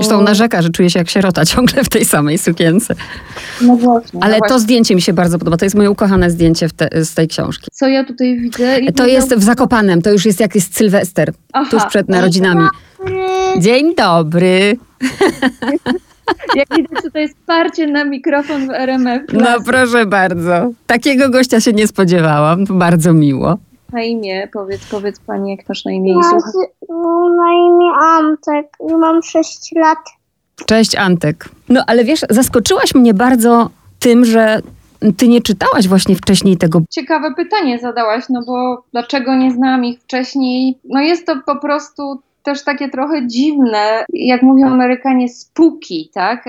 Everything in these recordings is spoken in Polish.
Zresztą narzeka, że czuje się jak sierota ciągle w tej samej sukience. No właśnie. Ale no to właśnie. zdjęcie mi się bardzo podoba. To jest moje ukochane zdjęcie te, z tej książki. Co ja tutaj widzę? To jest w Zakopanem. To już jest jak jest Sylwester. Aha. Tuż przed narodzinami. Dzień dobry. Jak widać, tutaj jest wsparcie na mikrofon w RMF. No proszę bardzo. Takiego gościa się nie spodziewałam. To bardzo miło. Na imię, powiedz, powiedz pani, jak masz na imię i na imię Antek i mam 6 lat. Cześć Antek. No ale wiesz, zaskoczyłaś mnie bardzo tym, że ty nie czytałaś właśnie wcześniej tego. Ciekawe pytanie zadałaś, no bo dlaczego nie znałam ich wcześniej? No jest to po prostu też takie trochę dziwne, jak mówią Amerykanie, spooky, tak?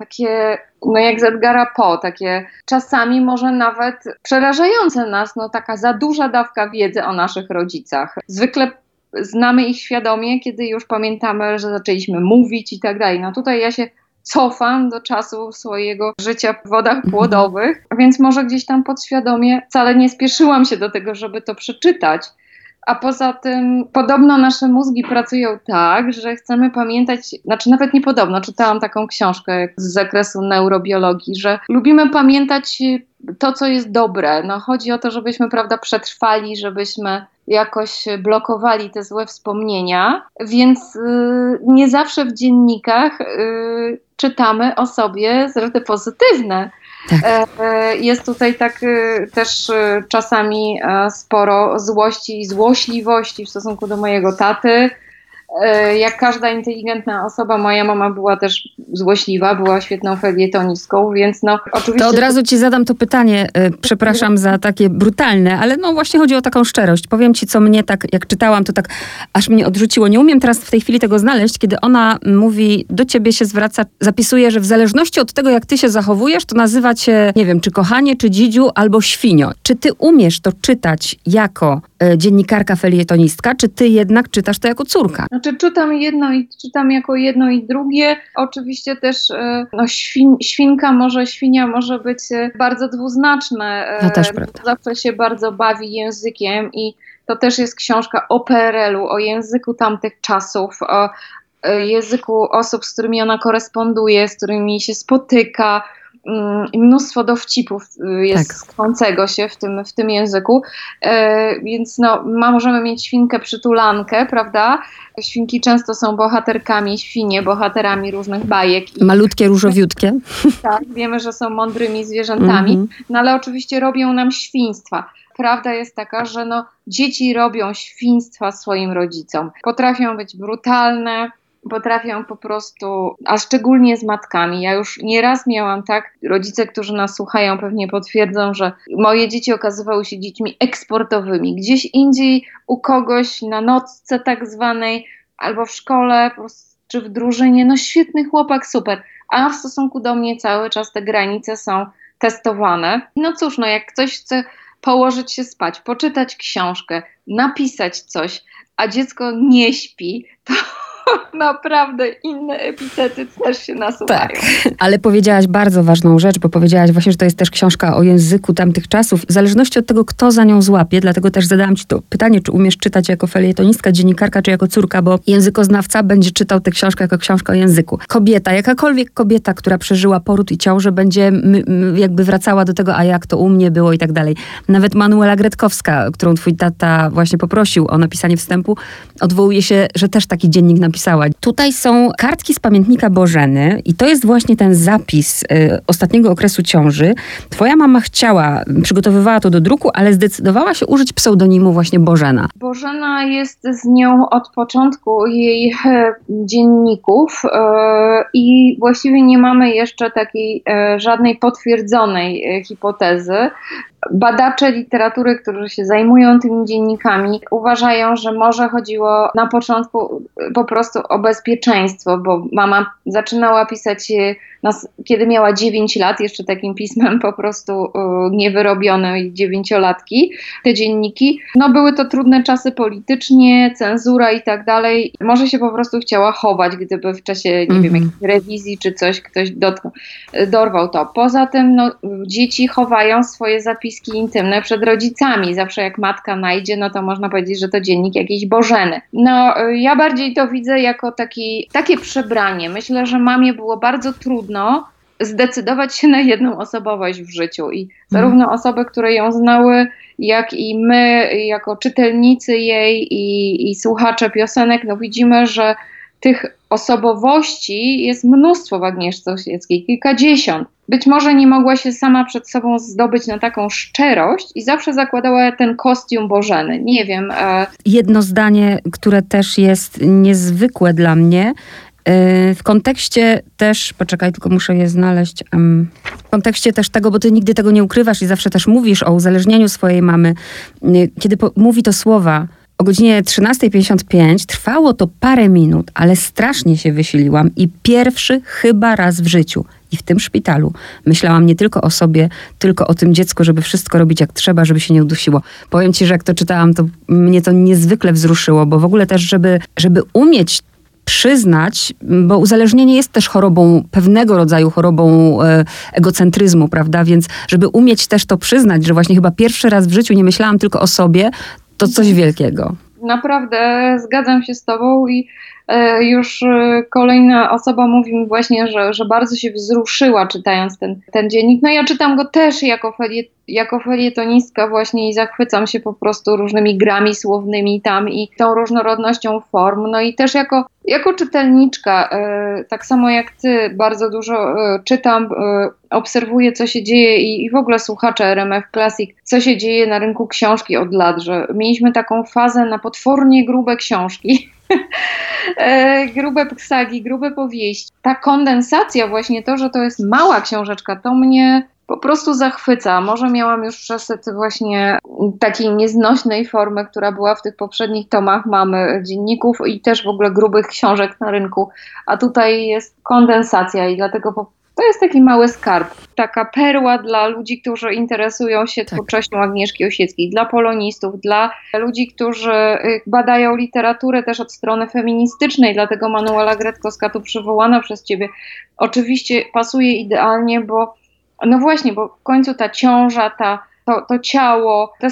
Takie, no jak z Edgara Poe, takie czasami może nawet przerażające nas, no taka za duża dawka wiedzy o naszych rodzicach. Zwykle znamy ich świadomie, kiedy już pamiętamy, że zaczęliśmy mówić i tak dalej. No tutaj ja się cofam do czasu swojego życia w wodach płodowych, więc może gdzieś tam podświadomie wcale nie spieszyłam się do tego, żeby to przeczytać. A poza tym, podobno nasze mózgi pracują tak, że chcemy pamiętać, znaczy nawet nie podobno, czytałam taką książkę z zakresu neurobiologii, że lubimy pamiętać to, co jest dobre. No, chodzi o to, żebyśmy, prawda, przetrwali, żebyśmy jakoś blokowali te złe wspomnienia, więc y, nie zawsze w dziennikach y, czytamy o sobie zwroty pozytywne. Tak. E, e, Jest tutaj tak y, też czasami e, sporo złości i złośliwości w stosunku do mojego taty. E, Jak każda inteligentna osoba, moja mama była też złośliwa, była świetną felietonistką, więc no oczywiście... To od razu ci zadam to pytanie. y, Przepraszam za takie brutalne, ale no właśnie chodzi o taką szczerość. Powiem ci, co mnie tak, jak czytałam, to tak aż mnie odrzuciło. Nie umiem teraz w tej chwili tego znaleźć, kiedy ona mówi, do ciebie się zwraca, zapisuje, że w zależności od tego, jak ty się zachowujesz, to nazywa cię, nie wiem, czy kochanie, czy dzidziu, albo świnio. Czy ty umiesz to czytać jako y, dziennikarka felietonistka, czy ty jednak czytasz to jako córka? Znaczy czytam jedno i czytam jako jedno i drugie. Oczywiście też e, no, świn, świnka może, świnia może być e, bardzo dwuznaczne. e, No też prawda. Zawsze się bardzo bawi językiem i to też jest książka o PRL-u, o języku tamtych czasów, o języku osób, z którymi ona koresponduje, z którymi się spotyka. Mm, Mnóstwo dowcipów y, jest Tak. się w tym, w tym języku, e, więc no, ma, możemy mieć świnkę przytulankę, prawda? Świnki często są bohaterkami, świnie bohaterami różnych bajek i Malutkie, różowiutkie. tak, wiemy, że są mądrymi zwierzętami, Mhm. no ale oczywiście robią nam świństwa. Prawda jest taka, że no, dzieci robią świństwa swoim rodzicom. Potrafią być brutalne, potrafią po prostu, a szczególnie z matkami. Ja już nieraz miałam tak, rodzice, którzy nas słuchają, pewnie potwierdzą, że moje dzieci okazywały się dziećmi eksportowymi. Gdzieś indziej u kogoś na nocce tak zwanej, albo w szkole, czy w drużynie, no świetny chłopak, super. A w stosunku do mnie cały czas te granice są testowane. No cóż, no jak ktoś chce położyć się spać, poczytać książkę, napisać coś, a dziecko nie śpi, to naprawdę inne epitety też się nasuwają. Tak, ale powiedziałaś bardzo ważną rzecz, bo powiedziałaś właśnie, że to jest też książka o języku tamtych czasów. W zależności od tego, kto za nią złapie, dlatego też zadałam ci to pytanie, czy umiesz czytać jako felietonistka, dziennikarka, czy jako córka, bo językoznawca będzie czytał tę książkę jako książkę o języku. Kobieta, jakakolwiek kobieta, która przeżyła poród i ciążę, będzie jakby wracała do tego, a jak to u mnie było i tak dalej. Nawet Manuela Gretkowska, którą twój tata właśnie poprosił o napisanie wstępu, odwołuje się, że też taki dziennik Tutaj są kartki z pamiętnika Bożeny i to jest właśnie ten zapis y, ostatniego okresu ciąży. Twoja mama chciała, przygotowywała to do druku, ale zdecydowała się użyć pseudonimu właśnie Bożena. Bożena jest z nią od początku jej e, dzienników e, i właściwie nie mamy jeszcze takiej e, żadnej potwierdzonej hipotezy. Badacze literatury, którzy się zajmują tymi dziennikami, uważają, że może chodziło na początku e, po prostu o bezpieczeństwo, bo mama zaczynała pisać, e, nas, kiedy miała 9 lat, jeszcze takim pismem po prostu e, niewyrobionej dziewięciolatki, te dzienniki. No były to trudne czasy politycznie, cenzura i tak dalej. Może się po prostu chciała chować, gdyby w czasie, nie wiem, Mhm. jakiejś rewizji czy coś ktoś dotknął, dorwał to. Poza tym no, dzieci chowają swoje zapisy zapiski intymne przed rodzicami. Zawsze jak matka najdzie, no to można powiedzieć, że to dziennik jakiejś Bożeny. No, ja bardziej to widzę jako taki, takie przebranie. Myślę, że mamie było bardzo trudno zdecydować się na jedną osobowość w życiu i zarówno mhm. osoby, które ją znały, jak i my, jako czytelnicy jej i, i słuchacze piosenek, no widzimy, że tych osobowości jest mnóstwo w Agnieszce Osieckiej, kilkadziesiąt. Być może nie mogła się sama przed sobą zdobyć na taką szczerość i zawsze zakładała ten kostium Bożeny. Nie wiem. E... Jedno zdanie, które też jest niezwykłe dla mnie, e, w kontekście też, poczekaj, tylko muszę je znaleźć. W kontekście też tego, bo ty nigdy tego nie ukrywasz i zawsze też mówisz o uzależnieniu swojej mamy. E, kiedy mówi to słowa, o godzinie 13.55 trwało to parę minut, ale strasznie się wysiliłam i pierwszy chyba raz w życiu i w tym szpitalu myślałam nie tylko o sobie, tylko o tym dziecku, żeby wszystko robić jak trzeba, żeby się nie udusiło. Powiem ci, że jak to czytałam, to mnie to niezwykle wzruszyło, bo w ogóle też, żeby, żeby umieć przyznać, bo uzależnienie jest też chorobą, pewnego rodzaju chorobą e, egocentryzmu, prawda? Więc żeby umieć też to przyznać, że właśnie chyba pierwszy raz w życiu nie myślałam tylko o sobie, to coś wielkiego. Naprawdę zgadzam się z Tobą i już e, kolejna osoba mówi mi właśnie, że, że bardzo się wzruszyła czytając ten, ten dziennik. No ja czytam go też jako, feliet, jako felietonistka właśnie i zachwycam się po prostu różnymi grami słownymi tam i tą różnorodnością form. No i też jako, jako czytelniczka, e, tak samo jak Ty, bardzo dużo czytam, obserwuję co się dzieje i, i w ogóle słuchacze RMF Classic, co się dzieje na rynku książki od lat, że mieliśmy taką fazę na potwornie grube książki E, grube sagi, grube powieści. Ta kondensacja, właśnie to, że to jest mała książeczka, to mnie po prostu zachwyca. Może miałam już przesyt właśnie takiej nieznośnej formy, która była w tych poprzednich tomach mamy dzienników i też w ogóle grubych książek na rynku, a tutaj jest kondensacja i dlatego po to jest taki mały skarb, taka perła dla ludzi, którzy interesują się tak. twórczością Agnieszki Osieckiej, dla polonistów, dla ludzi, którzy y, badają literaturę też od strony feministycznej, dlatego Manuela Gretkowska tu przywołana przez ciebie oczywiście pasuje idealnie, bo no właśnie, bo w końcu ta ciąża, ta to, to ciało, to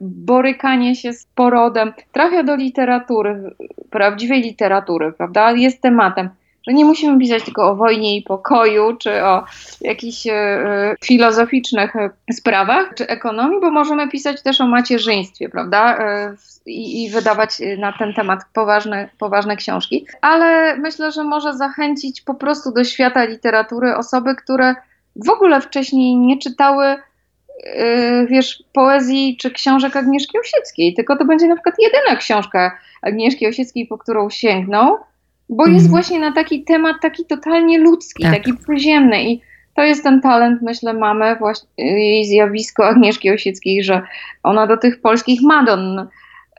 borykanie się z porodem trafia do literatury, prawdziwej literatury, prawda? Jest tematem że nie musimy pisać tylko o wojnie i pokoju, czy o jakichś e, filozoficznych e, sprawach, czy ekonomii, bo możemy pisać też o macierzyństwie, prawda? E, I, I, wydawać na ten temat poważne, poważne książki. Ale myślę, że może zachęcić po prostu do świata literatury osoby, które w ogóle wcześniej nie czytały wiesz, poezji czy książek Agnieszki Osieckiej, tylko to będzie na przykład jedyna książka Agnieszki Osieckiej, po którą sięgną, bo jest mhm. właśnie na taki temat taki totalnie ludzki, tak. taki przyziemny i to jest ten talent, myślę, mamy, właśnie jej zjawisko Agnieszki Osieckiej, że ona do tych polskich Madon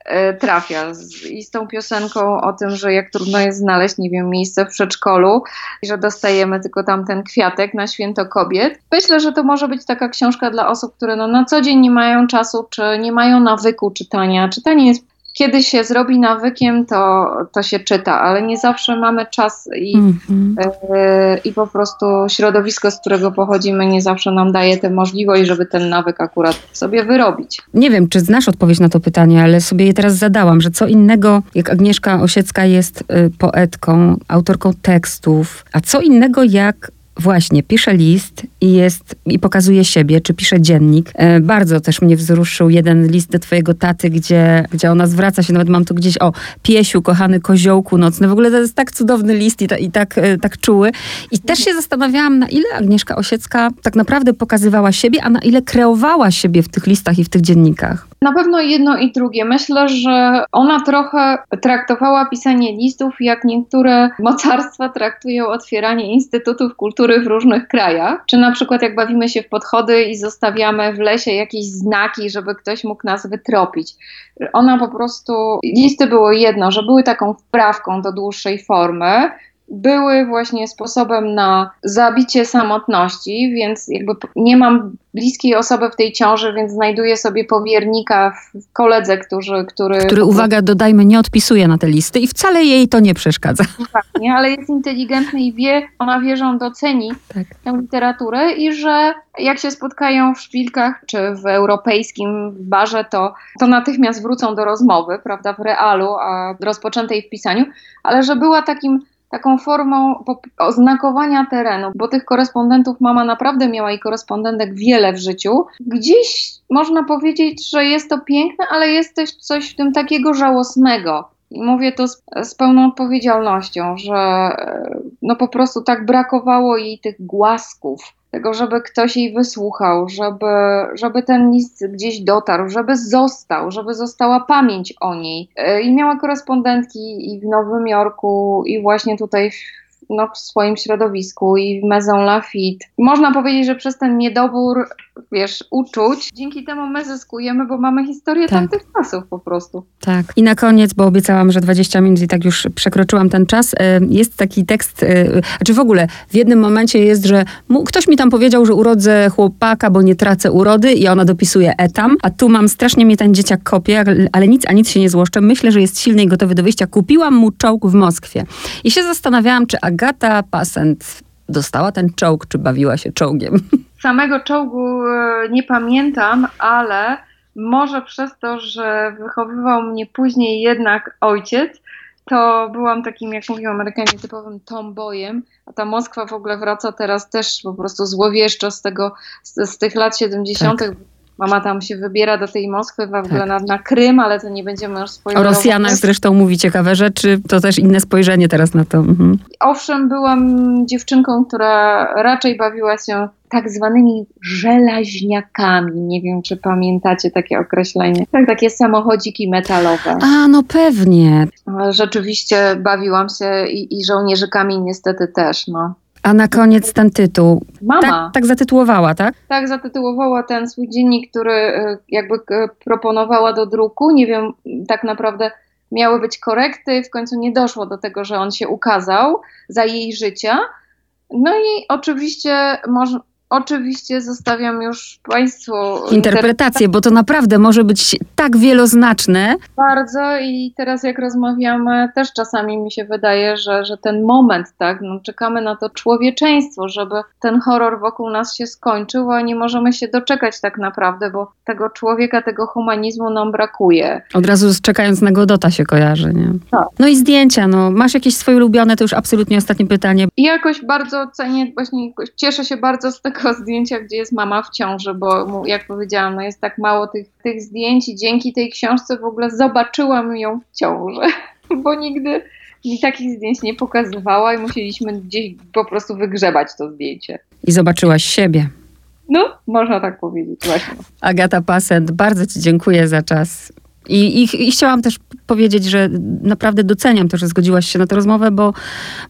e, trafia z, i z tą piosenką o tym, że jak trudno jest znaleźć, nie wiem, miejsce w przedszkolu i że dostajemy tylko tam ten kwiatek na święto kobiet. Myślę, że to może być taka książka dla osób, które no, na co dzień nie mają czasu, czy nie mają nawyku czytania. Czytanie jest kiedy się zrobi nawykiem, to, to się czyta, ale nie zawsze mamy czas i, mm-hmm. y, i po prostu środowisko, z którego pochodzimy, nie zawsze nam daje tę możliwość, żeby ten nawyk akurat sobie wyrobić. Nie wiem, czy znasz odpowiedź na to pytanie, ale sobie je teraz zadałam, że co innego, jak Agnieszka Osiecka jest y, poetką, autorką tekstów, a co innego jak Właśnie, pisze list i jest i pokazuje siebie, czy pisze dziennik. E, bardzo też mnie wzruszył jeden list do twojego taty, gdzie, gdzie ona zwraca się, nawet mam tu gdzieś, o, piesiu, kochany koziołku nocny. W ogóle to jest tak cudowny list i, ta, i tak, e, tak czuły. I też się zastanawiałam, na ile Agnieszka Osiecka tak naprawdę pokazywała siebie, a na ile kreowała siebie w tych listach i w tych dziennikach. Na pewno jedno i drugie. Myślę, że ona trochę traktowała pisanie listów, jak niektóre mocarstwa traktują otwieranie instytutów kultury w różnych krajach. Czy na przykład jak bawimy się w podchody i zostawiamy w lesie jakieś znaki, żeby ktoś mógł nas wytropić. Ona po prostu, listy było jedno, że były taką wprawką do dłuższej formy, były właśnie sposobem na zabicie samotności, więc jakby nie mam bliskiej osoby w tej ciąży, więc znajduję sobie powiernika w koledze, który... Który, który uwaga, dodajmy, nie odpisuje na te listy i wcale jej to nie przeszkadza. Nie, ale jest inteligentny i wie, ona wie, że on doceni tak. tę literaturę i że jak się spotkają w szpilkach czy w europejskim barze, to, to natychmiast wrócą do rozmowy, prawda, w realu, a rozpoczętej w pisaniu, ale że była takim taką formą oznakowania terenu, bo tych korespondentów mama naprawdę miała i korespondentek wiele w życiu. Gdzieś można powiedzieć, że jest to piękne, ale jest też coś w tym takiego żałosnego. I mówię to z, z, pełną odpowiedzialnością, że e, no po prostu tak brakowało jej tych głasków, tego, żeby ktoś jej wysłuchał, żeby, żeby ten list gdzieś dotarł, żeby został, żeby została pamięć o niej. E, I miała korespondentki i w Nowym Jorku, i właśnie tutaj no, w swoim środowisku i w Maison Lafitte. Można powiedzieć, że przez ten niedobór, wiesz, uczuć, dzięki temu my zyskujemy, bo mamy historię tak. tamtych czasów po prostu. Tak. I na koniec, bo obiecałam, że 20 minut i tak już przekroczyłam ten czas, e, jest taki tekst, e, znaczy w ogóle w jednym momencie jest, że ktoś mi tam powiedział, że urodzę chłopaka, bo nie tracę urody i ona dopisuje etam, a tu mam strasznie mnie ten dzieciak kopie, ale nic, a nic się nie złoszczę. Myślę, że jest silny i gotowy do wyjścia. Kupiłam mu czołg w Moskwie. I się zastanawiałam, czy Agata Pasent dostała ten czołg, czy bawiła się czołgiem? Samego czołgu e, nie pamiętam, ale może przez to, że wychowywał mnie później jednak ojciec, to byłam takim, jak mówią Amerykanie, typowym tomboyem, a ta Moskwa w ogóle wraca teraz też po prostu złowieszczo z, tego, z, z tych lat 70., tak. Mama tam się wybiera do tej Moskwy w ogóle tak. na, na Krym, ale to nie będziemy już spoilerować. O Rosjanach zresztą mówi ciekawe rzeczy, to też inne spojrzenie teraz na to. Mhm. Owszem, byłam dziewczynką, która raczej bawiła się tak zwanymi żelaźniakami. Nie wiem, czy pamiętacie takie określenie. Tak, takie samochodziki metalowe. A, no pewnie. Rzeczywiście bawiłam się i, i żołnierzykami niestety też, no. A na koniec ten tytuł. Mama. Tak, tak zatytułowała, tak? Tak, zatytułowała ten swój dziennik, który e, jakby e, proponowała do druku. Nie wiem, tak naprawdę miały być korekty, w końcu nie doszło do tego, że on się ukazał za jej życia. No i oczywiście może, Oczywiście zostawiam już Państwu interpretację, bo to naprawdę może być tak wieloznaczne. Bardzo i teraz jak rozmawiamy, też czasami mi się wydaje, że, że ten moment, tak, no, czekamy na to człowieczeństwo, żeby ten horror wokół nas się skończył, a nie możemy się doczekać tak naprawdę, bo tego człowieka, tego humanizmu nam brakuje. Od razu czekając na Godota się kojarzy, nie? Tak. No i zdjęcia, no. Masz jakieś swoje ulubione, to już absolutnie ostatnie pytanie. I jakoś bardzo cenię, właśnie cieszę się bardzo z tego tylko zdjęcia, gdzie jest mama w ciąży, bo jak powiedziałam, no jest tak mało tych, tych zdjęć i dzięki tej książce w ogóle zobaczyłam ją w ciąży, bo nigdy mi takich zdjęć nie pokazywała i musieliśmy gdzieś po prostu wygrzebać to zdjęcie. I zobaczyłaś siebie. No, można tak powiedzieć, właśnie. Agata Pasent, bardzo Ci dziękuję za czas. I, i, I, chciałam też powiedzieć, że naprawdę doceniam to, że zgodziłaś się na tę rozmowę, bo,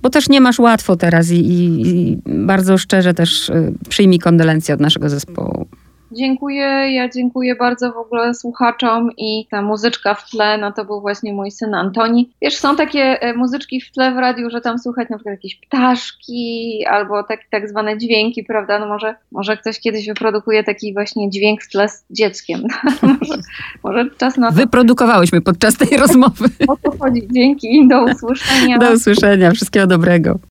bo też nie masz łatwo teraz i, i bardzo szczerze też y, przyjmij kondolencje od naszego zespołu. Dziękuję, ja dziękuję bardzo w ogóle słuchaczom i ta muzyczka w tle, no to był właśnie mój syn Antoni. Wiesz, są takie e, muzyczki w tle w radiu, że tam słychać na przykład jakieś ptaszki albo tak, tak zwane dźwięki, prawda? No może, może ktoś kiedyś wyprodukuje taki właśnie dźwięk w tle z dzieckiem. może, może czas na to. Wyprodukowałyśmy podczas tej rozmowy. O to chodzi. Dzięki, do usłyszenia. Do usłyszenia, wszystkiego dobrego.